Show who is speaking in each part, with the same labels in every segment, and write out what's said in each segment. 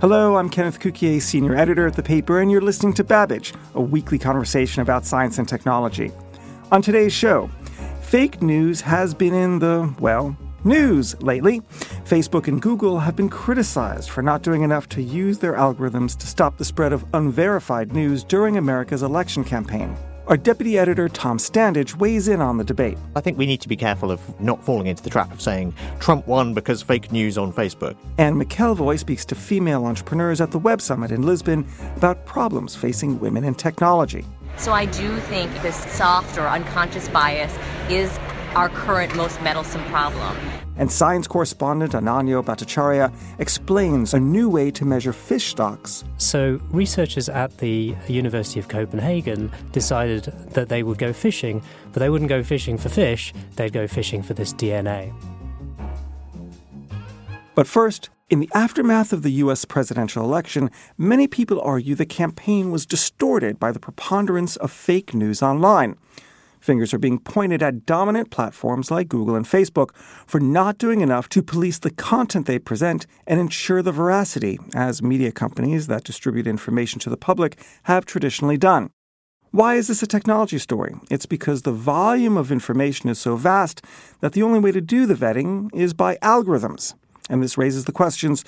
Speaker 1: Hello, I'm Kenneth Cukier, senior editor at the paper, and you're listening to Babbage, a weekly conversation about science and technology. On today's show, fake news has been in the, well, news lately. Facebook and Google have been criticized for not doing enough to use their algorithms to stop the spread of unverified news during America's election campaign. Our deputy editor, Tom Standage, weighs in on the debate.
Speaker 2: I think we need to be careful of not falling into the trap of saying Trump won because fake news on Facebook.
Speaker 1: Anne McElvoy speaks to female entrepreneurs at the Web Summit in Lisbon about problems facing women in technology.
Speaker 3: So I do think this soft or unconscious bias is our current most meddlesome problem.
Speaker 1: And science correspondent Ananyo Bhattacharya explains a new way to measure fish stocks.
Speaker 4: So, researchers at the University of Copenhagen decided that they would go fishing, but they wouldn't go fishing for fish, they'd go fishing for this DNA.
Speaker 1: But first, in the aftermath of the US presidential election, many people argue the campaign was distorted by the preponderance of fake news online. Fingers are being pointed at dominant platforms like Google and Facebook for not doing enough to police the content they present and ensure the veracity, as media companies that distribute information to the public have traditionally done. Why is this a technology story? It's because the volume of information is so vast that the only way to do the vetting is by algorithms. And this raises the questions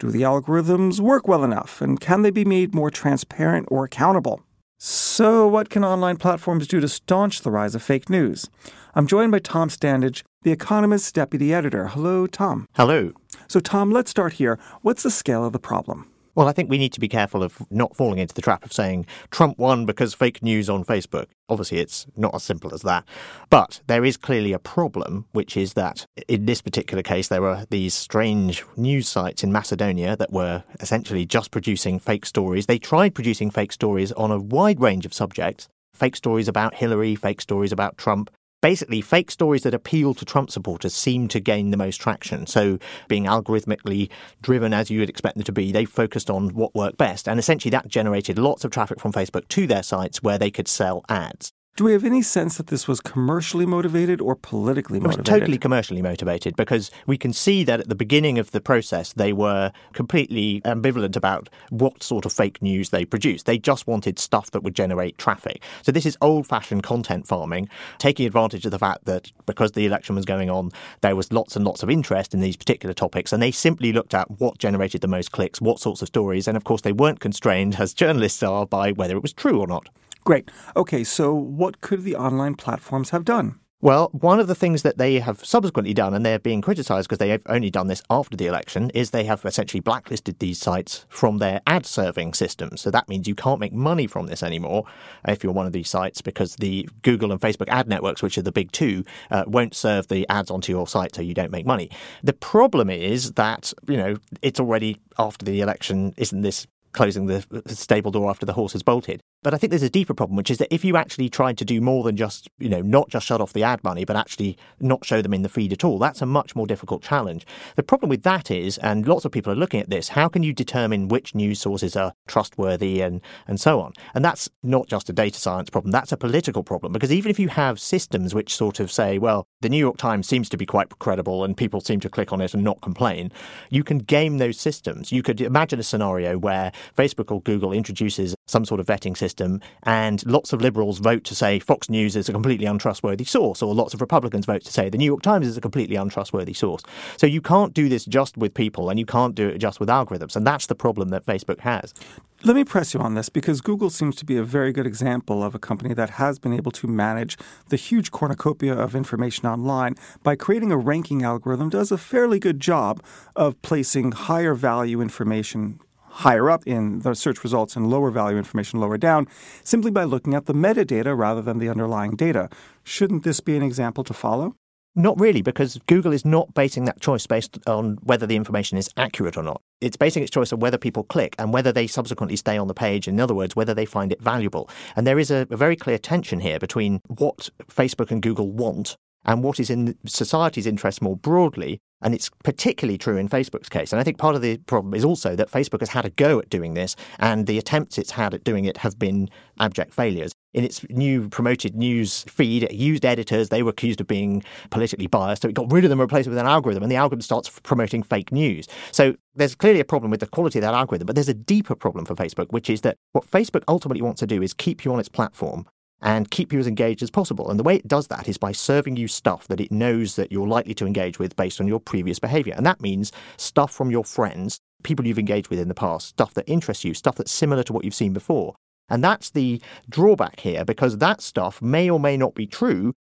Speaker 1: do the algorithms work well enough? And can they be made more transparent or accountable? So, what can online platforms do to staunch the rise of fake news? I'm joined by Tom Standage, The Economist's deputy editor. Hello, Tom.
Speaker 2: Hello.
Speaker 1: So, Tom, let's start here. What's the scale of the problem?
Speaker 2: Well, I think we need to be careful of not falling into the trap of saying Trump won because fake news on Facebook. Obviously, it's not as simple as that. But there is clearly a problem, which is that in this particular case, there were these strange news sites in Macedonia that were essentially just producing fake stories. They tried producing fake stories on a wide range of subjects fake stories about Hillary, fake stories about Trump, basically fake stories that appeal to Trump supporters seem to gain the most traction. So being algorithmically driven as you would expect them to be, they focused on what worked best. And essentially that generated lots of traffic from Facebook to their sites where they could sell ads.
Speaker 1: Do we have any sense that this was commercially motivated or politically motivated?
Speaker 2: It was totally commercially motivated because we can see that at the beginning of the process they were completely ambivalent about what sort of fake news they produced. They just wanted stuff that would generate traffic. So this is old-fashioned content farming, taking advantage of the fact that because the election was going on, there was lots and lots of interest in these particular topics, and they simply looked at what generated the most clicks, what sorts of stories, and of course they weren't constrained, as journalists are, by whether it was true or not.
Speaker 1: Great. Okay, so what could the online platforms have done?
Speaker 2: Well, one of the things that they have subsequently done, and they're being criticised because they have only done this after the election, is they have essentially blacklisted these sites from their ad serving systems. So that means you can't make money from this anymore if you're one of these sites because the Google and Facebook ad networks, which are the big two, uh, won't serve the ads onto your site so you don't make money. The problem is that, you know, it's already after the election, isn't this closing the stable door after the horse has bolted. But I think there's a deeper problem, which is that if you actually tried to do more than just, you know, not just shut off the ad money, but actually not show them in the feed at all, that's a much more difficult challenge. The problem with that is, and lots of people are looking at this, how can you determine which news sources are trustworthy and, and so on? And that's not just a data science problem, that's a political problem. Because even if you have systems which sort of say, well, the New York Times seems to be quite credible and people seem to click on it and not complain, you can game those systems. You could imagine a scenario where Facebook or Google introduces some sort of vetting system and lots of liberals vote to say Fox News is a completely untrustworthy source, or lots of Republicans vote to say the New York Times is a completely untrustworthy source. So you can't do this just with people and you can't do it just with algorithms. And that's the problem that Facebook has.
Speaker 1: Let me press you on this because Google seems to be a very good example of a company that has been able to manage the huge cornucopia of information online by creating a ranking algorithm does a fairly good job of placing higher value information higher up in the search results and lower value information lower down simply by looking at the metadata rather than the underlying data. Shouldn't this be an example to follow?
Speaker 2: Not really, because Google is not basing that choice based on whether the information is accurate or not. It's basing its choice on whether people click and whether they subsequently stay on the page. In other words, whether they find it valuable. And there is a, a very clear tension here between what Facebook and Google want and what is in society's interest more broadly. And it's particularly true in Facebook's case. And I think part of the problem is also that Facebook has had a go at doing this, and the attempts it's had at doing it have been abject failures. In its new promoted news feed, it used editors. They were accused of being politically biased. So it got rid of them, and replaced it with an algorithm, and the algorithm starts promoting fake news. So there's clearly a problem with the quality of that algorithm, but there's a deeper problem for Facebook, which is that what Facebook ultimately wants to do is keep you on its platform and keep you as engaged as possible. And the way it does that is by serving you stuff that it knows that you're likely to engage with based on your previous behavior. And that means stuff from your friends, people you've engaged with in the past, stuff that interests you, stuff that's similar to what you've seen before. And that's the drawback here because that stuff may or may not be true,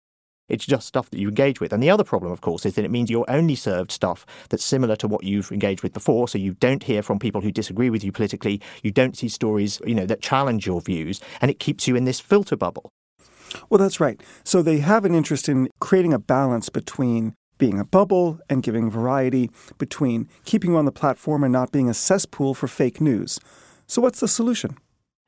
Speaker 2: it's just stuff that you engage with. And the other problem, of course, is that it means you're only served stuff that's similar to what you've engaged with before. So you don't hear from people who disagree with you politically. You don't see stories, you know, that challenge your views, and it keeps you in this filter bubble.
Speaker 1: Well, that's right. So they have an interest in creating a balance between being a bubble and giving variety, between keeping you on the platform and not being a cesspool for fake news. So what's the solution?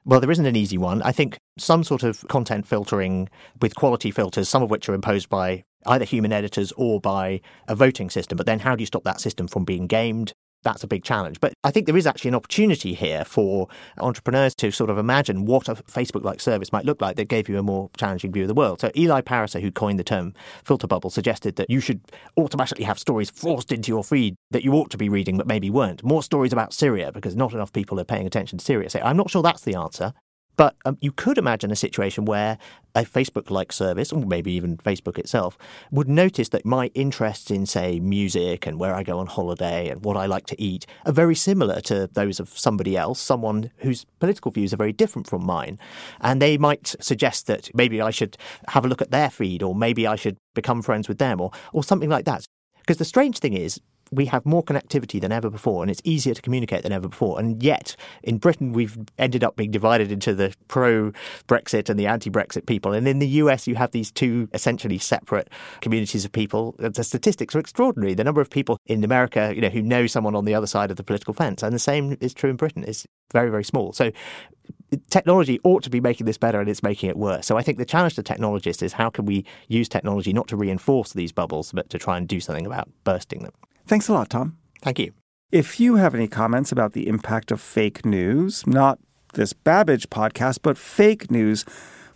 Speaker 2: Well, there isn't an easy one. I think some sort of content filtering with quality filters, some of which are imposed by either human editors or by a voting system. But then how do you stop that system from being gamed? That's a big challenge. But I think there is actually an opportunity here for entrepreneurs to sort of imagine what a Facebook like service might look like that gave you a more challenging view of the world. So Eli Pariser, who coined the term filter bubble, suggested that you should automatically have stories forced into your feed that you ought to be reading but maybe weren't. More stories about Syria because not enough people are paying attention to Syria. So I'm not sure that's the answer. But um, you could imagine a situation where a Facebook like service, or maybe even Facebook itself, would notice that my interests in, say, music and where I go on holiday and what I like to eat are very similar to those of somebody else, someone whose political views are very different from mine. And they might suggest that maybe I should have a look at their feed, or maybe I should become friends with them, or, or something like that. Because the strange thing is, we have more connectivity than ever before, and it's easier to communicate than ever before. And yet, in Britain, we've ended up being divided into the pro Brexit and the anti Brexit people. And in the US, you have these two essentially separate communities of people. The statistics are extraordinary. The number of people in America, you know, who know someone on the other side of the political fence, and the same is true in Britain. Is very, very small. So technology ought to be making this better and it's making it worse. So I think the challenge to technologists is how can we use technology not to reinforce these bubbles, but to try and do something about bursting them.
Speaker 1: Thanks a lot, Tom.
Speaker 2: Thank you.
Speaker 1: If you have any comments about the impact of fake news, not this Babbage podcast, but fake news,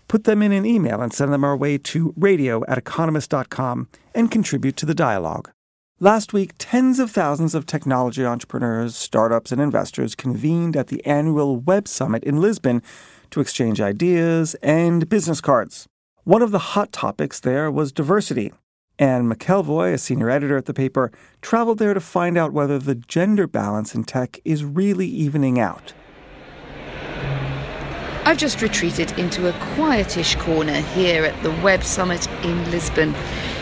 Speaker 1: put them in an email and send them our way to radio at economist.com and contribute to the dialogue. Last week, tens of thousands of technology entrepreneurs, startups, and investors convened at the annual Web Summit in Lisbon to exchange ideas and business cards. One of the hot topics there was diversity. Anne McElvoy, a senior editor at the paper, traveled there to find out whether the gender balance in tech is really evening out.
Speaker 5: I've just retreated into a quietish corner here at the Web Summit in Lisbon.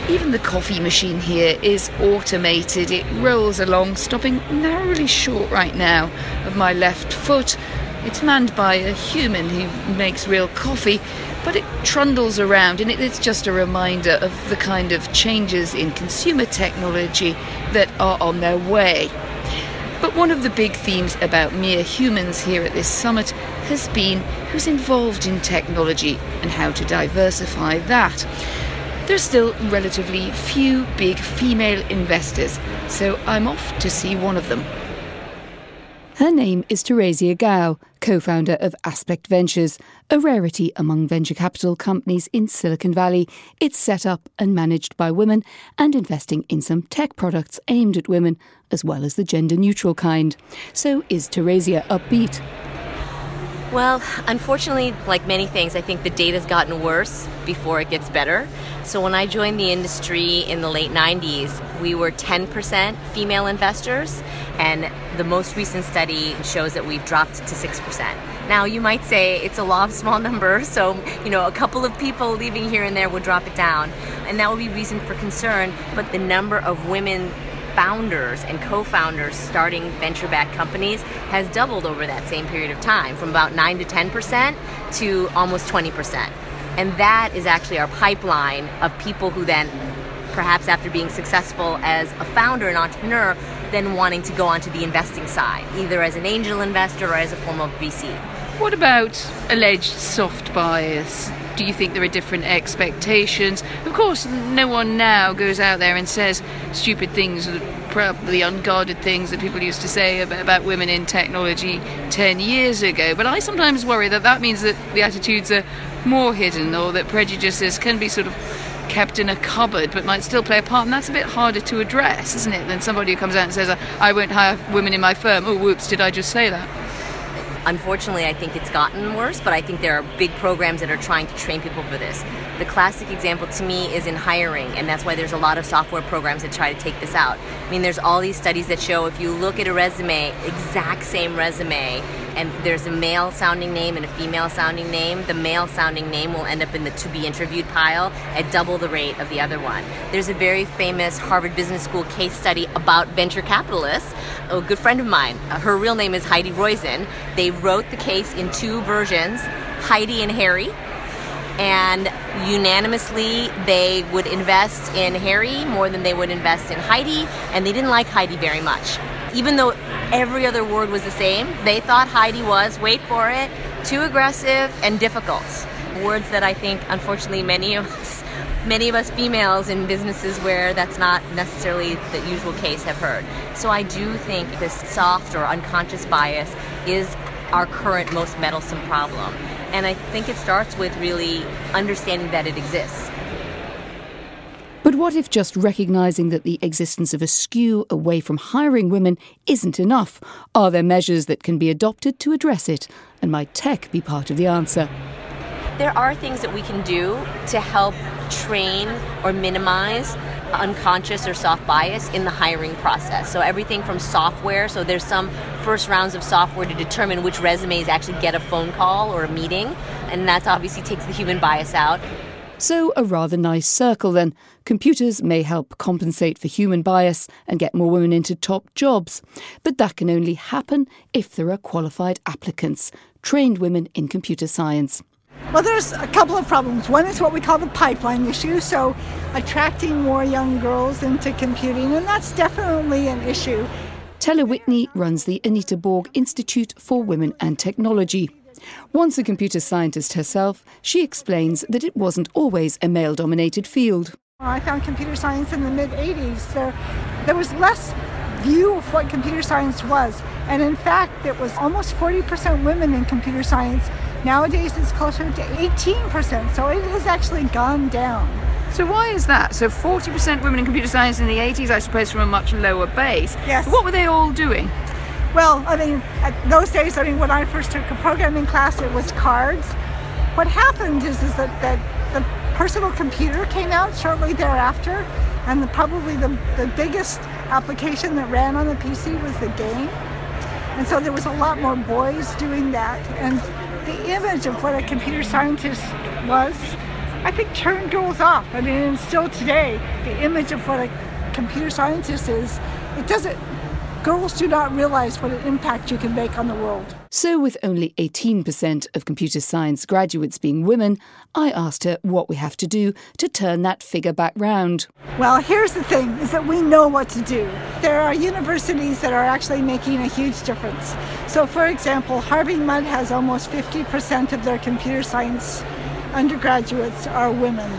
Speaker 5: Even the coffee machine here is automated. It rolls along, stopping narrowly short right now of my left foot. It's manned by a human who makes real coffee, but it trundles around, and it's just a reminder of the kind of changes in consumer technology that are on their way. But one of the big themes about mere humans here at this summit has been who's involved in technology and how to diversify that there's still relatively few big female investors, so I'm off to see one of them.
Speaker 6: Her name is Theresia Gouw, co founder of Aspect Ventures, a rarity among venture capital companies in Silicon Valley. It's set up and managed by women and investing in some tech products aimed at women, as well as the gender neutral kind. So is Theresia upbeat?
Speaker 3: Well, unfortunately, like many things, I think the data's gotten worse before it gets better. So when I joined the industry in the late 90s, we were 10% female investors, and the most recent study shows that we've dropped to 6%. Now, you might say it's a law of small numbers, so, you know, a couple of people leaving here and there would drop it down, and that would be reason for concern, but the number of women founders and co-founders starting venture-backed companies has doubled over that same period of time from about 9 to 10% to almost 20%. And that is actually our pipeline of people who then perhaps after being successful as a founder and entrepreneur, then wanting to go onto the investing side, either as an angel investor or as a form of VC.
Speaker 5: What about alleged soft bias? Do you think there are different expectations? Of course, no one now goes out there and says stupid things, probably unguarded things that people used to say about, about women in technology 10 years ago. But I sometimes worry that that means that the attitudes are more hidden or that prejudices can be sort of kept in a cupboard but might still play a part. And that's a bit harder to address, isn't it, than somebody who comes out and says, I won't hire women in my firm. Oh, whoops, did I just say that?
Speaker 3: Unfortunately, I think it's gotten worse, but I think there are big programs that are trying to train people for this. The classic example to me is in hiring, and that's why there's a lot of software programs that try to take this out. I mean, there's all these studies that show if you look at a resume, exact same resume, and there's a male sounding name and a female sounding name, the male sounding name will end up in the to be interviewed pile at double the rate of the other one. There's a very famous Harvard Business School case study about venture capitalists. A good friend of mine, her real name is Heidi Roizen. They wrote the case in two versions Heidi and Harry. And unanimously, they would invest in Harry more than they would invest in Heidi, and they didn't like Heidi very much even though every other word was the same, they thought Heidi was, wait for it, too aggressive and difficult. Words that I think, unfortunately, many of us, many of us females in businesses where that's not necessarily the usual case have heard. So I do think this soft or unconscious bias is our current most meddlesome problem. And I think it starts with really understanding that it exists.
Speaker 6: But what if just recognising that the existence of a skew away from hiring women isn't enough? Are there measures that can be adopted to address it? And might tech be part of the answer?
Speaker 3: There are things that we can do to help train or minimize unconscious or soft bias in the hiring process. So everything from software, so there's some first rounds of software to determine which resumes actually get a phone call or a meeting, and that obviously takes the human bias out.
Speaker 6: So, a rather nice circle then. Computers may help compensate for human bias and get more women into top jobs. But that can only happen if there are qualified applicants, trained women in computer science.
Speaker 7: Well, there's a couple of problems. One is what we call the pipeline issue, so attracting more young girls into computing, and that's definitely an issue.
Speaker 6: Telle Whitney runs the Anita Borg Institute for Women and Technology. Once a computer scientist herself, she explains that it wasn't always a male dominated field.
Speaker 7: I found computer science in the mid 80s. There, there was less view of what computer science was. And in fact, it was almost 40% women in computer science. Nowadays, it's closer to 18%. So it has actually gone down.
Speaker 5: So why is that? So 40% women in computer science in the 80s, I suppose, from a much lower base.
Speaker 7: Yes.
Speaker 5: What were they all doing?
Speaker 7: Well, I mean, at those days, I mean, when I first took a programming class, it was cards. What happened is, is that, that the personal computer came out shortly thereafter, and the, probably the, the biggest application that ran on the PC was the game. And so there was a lot more boys doing that. And the image of what a computer scientist was, I think, turned girls off. I mean, still today, the image of what a computer scientist is, it doesn't girls do not realize what an impact you can make on the world.
Speaker 6: So, with only 18% of computer science graduates being women, I asked her what we have to do to turn that figure back round.
Speaker 7: Well, here's the thing is that we know what to do. There are universities that are actually making a huge difference. So, for example, Harvey Mudd has almost 50% of their computer science undergraduates are women.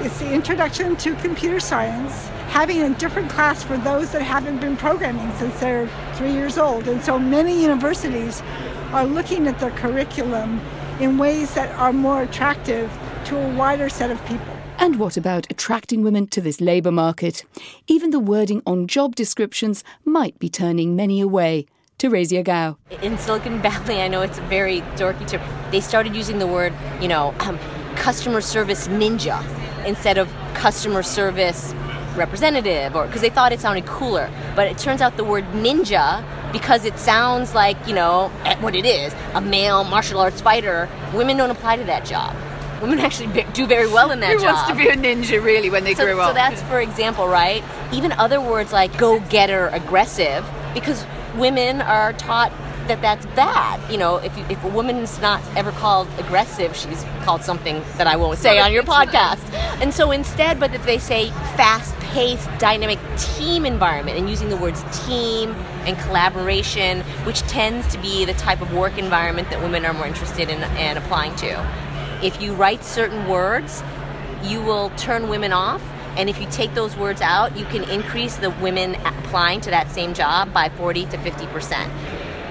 Speaker 7: It's the introduction to computer science having a different class for those that haven't been programming since they're three years old. And so many universities are looking at their curriculum in ways that are more attractive to a wider set of people.
Speaker 6: And what about attracting women to this labour market? Even the wording on job descriptions might be turning many away. Theresia Gouw.
Speaker 3: In Silicon Valley, I know it's a very dorky term. They started using the word, you know, um, customer service ninja instead of customer service representative or because they thought it sounded cooler but it turns out the word ninja because it sounds like you know eh, what it is a male martial arts fighter women don't apply to that job women actually do very well in that job.
Speaker 5: Who
Speaker 3: job.
Speaker 5: wants to be a ninja really when they
Speaker 3: so,
Speaker 5: grow up?
Speaker 3: So that's for example, right? Even other words like go-getter, aggressive, because women are taught that that's bad. You know, if, you, if a woman's not ever called aggressive, she's called something that I won't say on your podcast. And so instead, but if they say fast paced, dynamic team environment and using the words team and collaboration, which tends to be the type of work environment that women are more interested in and applying to. If you write certain words, you will turn women off and if you take those words out, you can increase the women applying to that same job by 40 to 50%.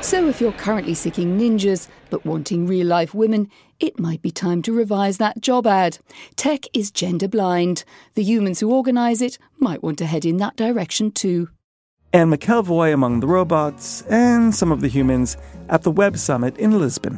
Speaker 6: So, if you're currently seeking ninjas but wanting real life women, it might be time to revise that job ad. Tech is gender blind. The humans who organise it might want to head in that direction too.
Speaker 1: Anne McElvoy among the robots and some of the humans at the Web Summit in Lisbon.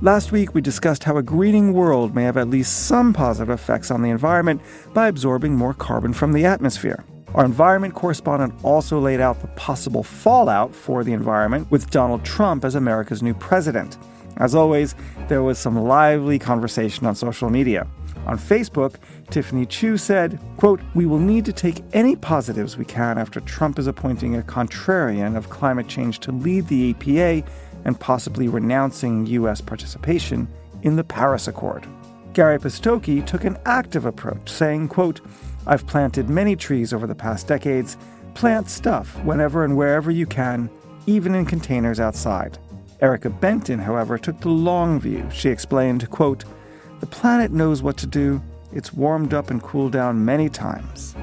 Speaker 1: Last week, we discussed how a greening world may have at least some positive effects on the environment by absorbing more carbon from the atmosphere. Our environment correspondent also laid out the possible fallout for the environment with Donald Trump as America's new president. As always, there was some lively conversation on social media. On Facebook, Tiffany Chu said, quote, We will need to take any positives we can after Trump is appointing a contrarian of climate change to lead the EPA and possibly renouncing U.S. participation in the Paris Accord. Gary Pistocchi took an active approach, saying, quote, I've planted many trees over the past decades. Plant stuff whenever and wherever you can, even in containers outside. Erica Benton, however, took the long view. She explained, quote, The planet knows what to do. It's warmed up and cooled down many times.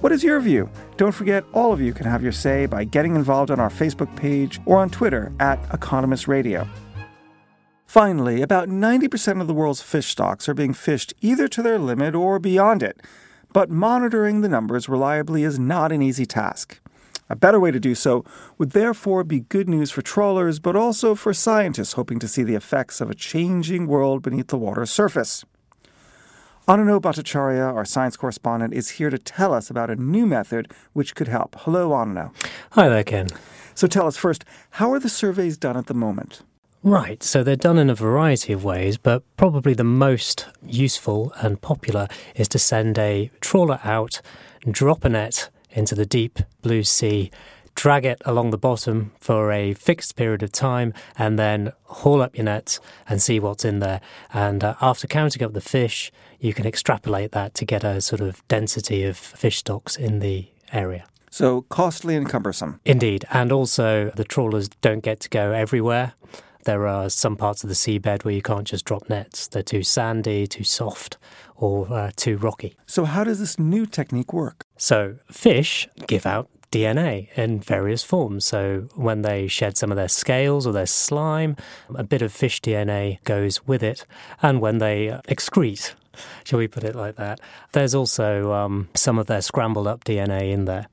Speaker 1: What is your view? Don't forget, all of you can have your say by getting involved on our Facebook page or on Twitter at Economist Radio. Finally, about 90% of the world's fish stocks are being fished either to their limit or beyond it. But monitoring the numbers reliably is not an easy task. A better way to do so would therefore be good news for trawlers, but also for scientists hoping to see the effects of a changing world beneath the water's surface. Ananyo Bhattacharya, our science correspondent, is here to tell us about a new method which could help. Hello, Ananyo.
Speaker 4: Hi there, Ken.
Speaker 1: So tell us first, how are the surveys done at the moment?
Speaker 4: Right, so they're done in a variety of ways, but probably the most useful and popular is to send a trawler out, drop a net into the deep blue sea, drag it along the bottom for a fixed period of time, and then haul up your net and see what's in there. And uh, after counting up the fish, you can extrapolate that to get a sort of density of fish stocks in the area.
Speaker 1: So costly and cumbersome.
Speaker 4: Indeed. And also, the trawlers don't get to go everywhere. There are some parts of the seabed where you can't just drop nets. They're too sandy, too soft, or uh, too rocky.
Speaker 1: So, how does this new technique work?
Speaker 4: So, fish give out DNA in various forms. So when they shed some of their scales or their slime, a bit of fish DNA goes with it. And when they excrete, shall we put it like that, there's also um, some of their scrambled up DNA in there.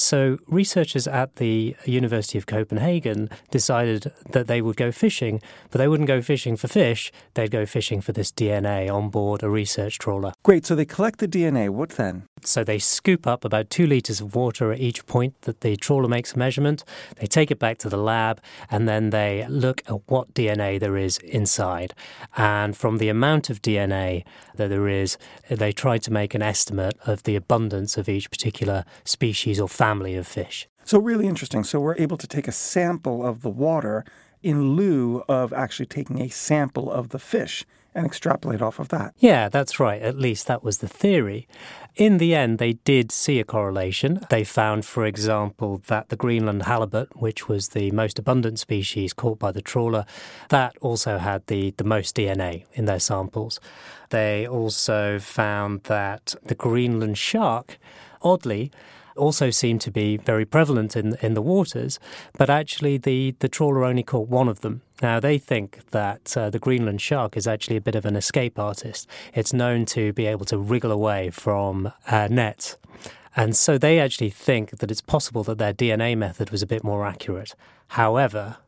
Speaker 4: So, researchers at the University of Copenhagen decided that they would go fishing, but they wouldn't go fishing for fish, they'd go fishing for this DNA on board a research trawler.
Speaker 1: Great, so they collect the DNA. What then?
Speaker 4: So they scoop up about two litres of water at each point that the trawler makes a measurement. They take it back to the lab and then they look at what DNA there is inside. And from the amount of DNA that there is, they try to make an estimate of the abundance of each particular species or family of fish.
Speaker 1: So, really interesting. So, we're able to take a sample of the water in lieu of actually taking a sample of the fish and extrapolate off of that.
Speaker 4: Yeah, that's right. At least that was the theory. In the end, they did see a correlation. They found, for example, that the Greenland halibut, which was the most abundant species caught by the trawler, that also had the, the most DNA in their samples. They also found that the Greenland shark, oddly, also seem to be very prevalent in in the waters, but actually the the trawler only caught one of them. Now they think that uh, the Greenland shark is actually a bit of an escape artist. It's known to be able to wriggle away from uh, nets. And so they actually think that it's possible that their DNA method was a bit more accurate. However,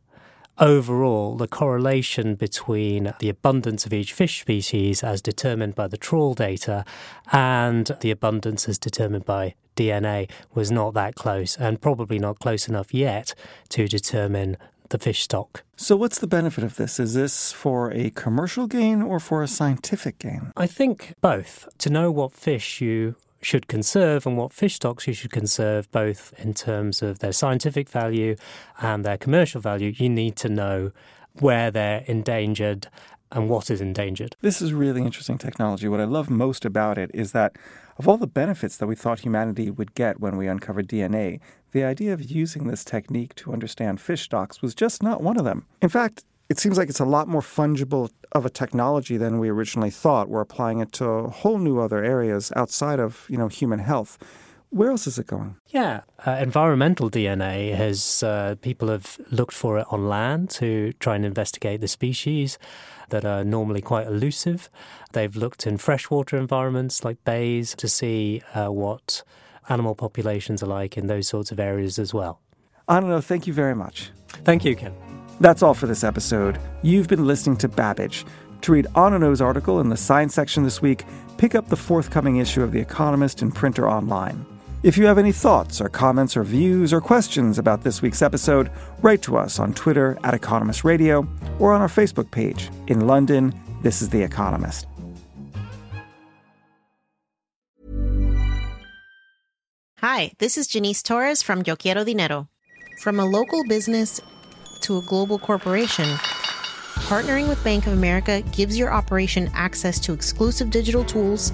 Speaker 4: overall, the correlation between the abundance of each fish species as determined by the trawl data and the abundance as determined by DNA was not that close and probably not close enough yet to determine the fish stock.
Speaker 1: So, what's the benefit of this? Is this for a commercial gain or for a scientific gain?
Speaker 4: I think both. To know what fish you should conserve and what fish stocks you should conserve, both in terms of their scientific value and their commercial value, you need to know where they're endangered and what is endangered.
Speaker 1: This is really interesting technology. What I love most about it is that of all the benefits that we thought humanity would get when we uncovered DNA, the idea of using this technique to understand fish stocks was just not one of them. In fact, it seems like it's a lot more fungible of a technology than we originally thought. We're applying it to whole new other areas outside of, you know, human health. Where else is it going?
Speaker 4: Yeah, uh, environmental DNA has uh, people have looked for it on land to try and investigate the species that are normally quite elusive. They've looked in freshwater environments like bays to see uh, what animal populations are like in those sorts of areas as well.
Speaker 1: Ananyo, thank you very much.
Speaker 4: Thank you, Ken.
Speaker 1: That's all for this episode. You've been listening to Babbage. To read Ananyo's article in the science section this week, pick up the forthcoming issue of The Economist in print or online. If you have any thoughts or comments or views or questions about this week's episode, write to us on Twitter at Economist Radio or on our Facebook page. In London, this is The Economist.
Speaker 8: Hi, this is Janice Torres from Yo Quiero Dinero. From a local business to a global corporation, partnering with Bank of America gives your operation access to exclusive digital tools,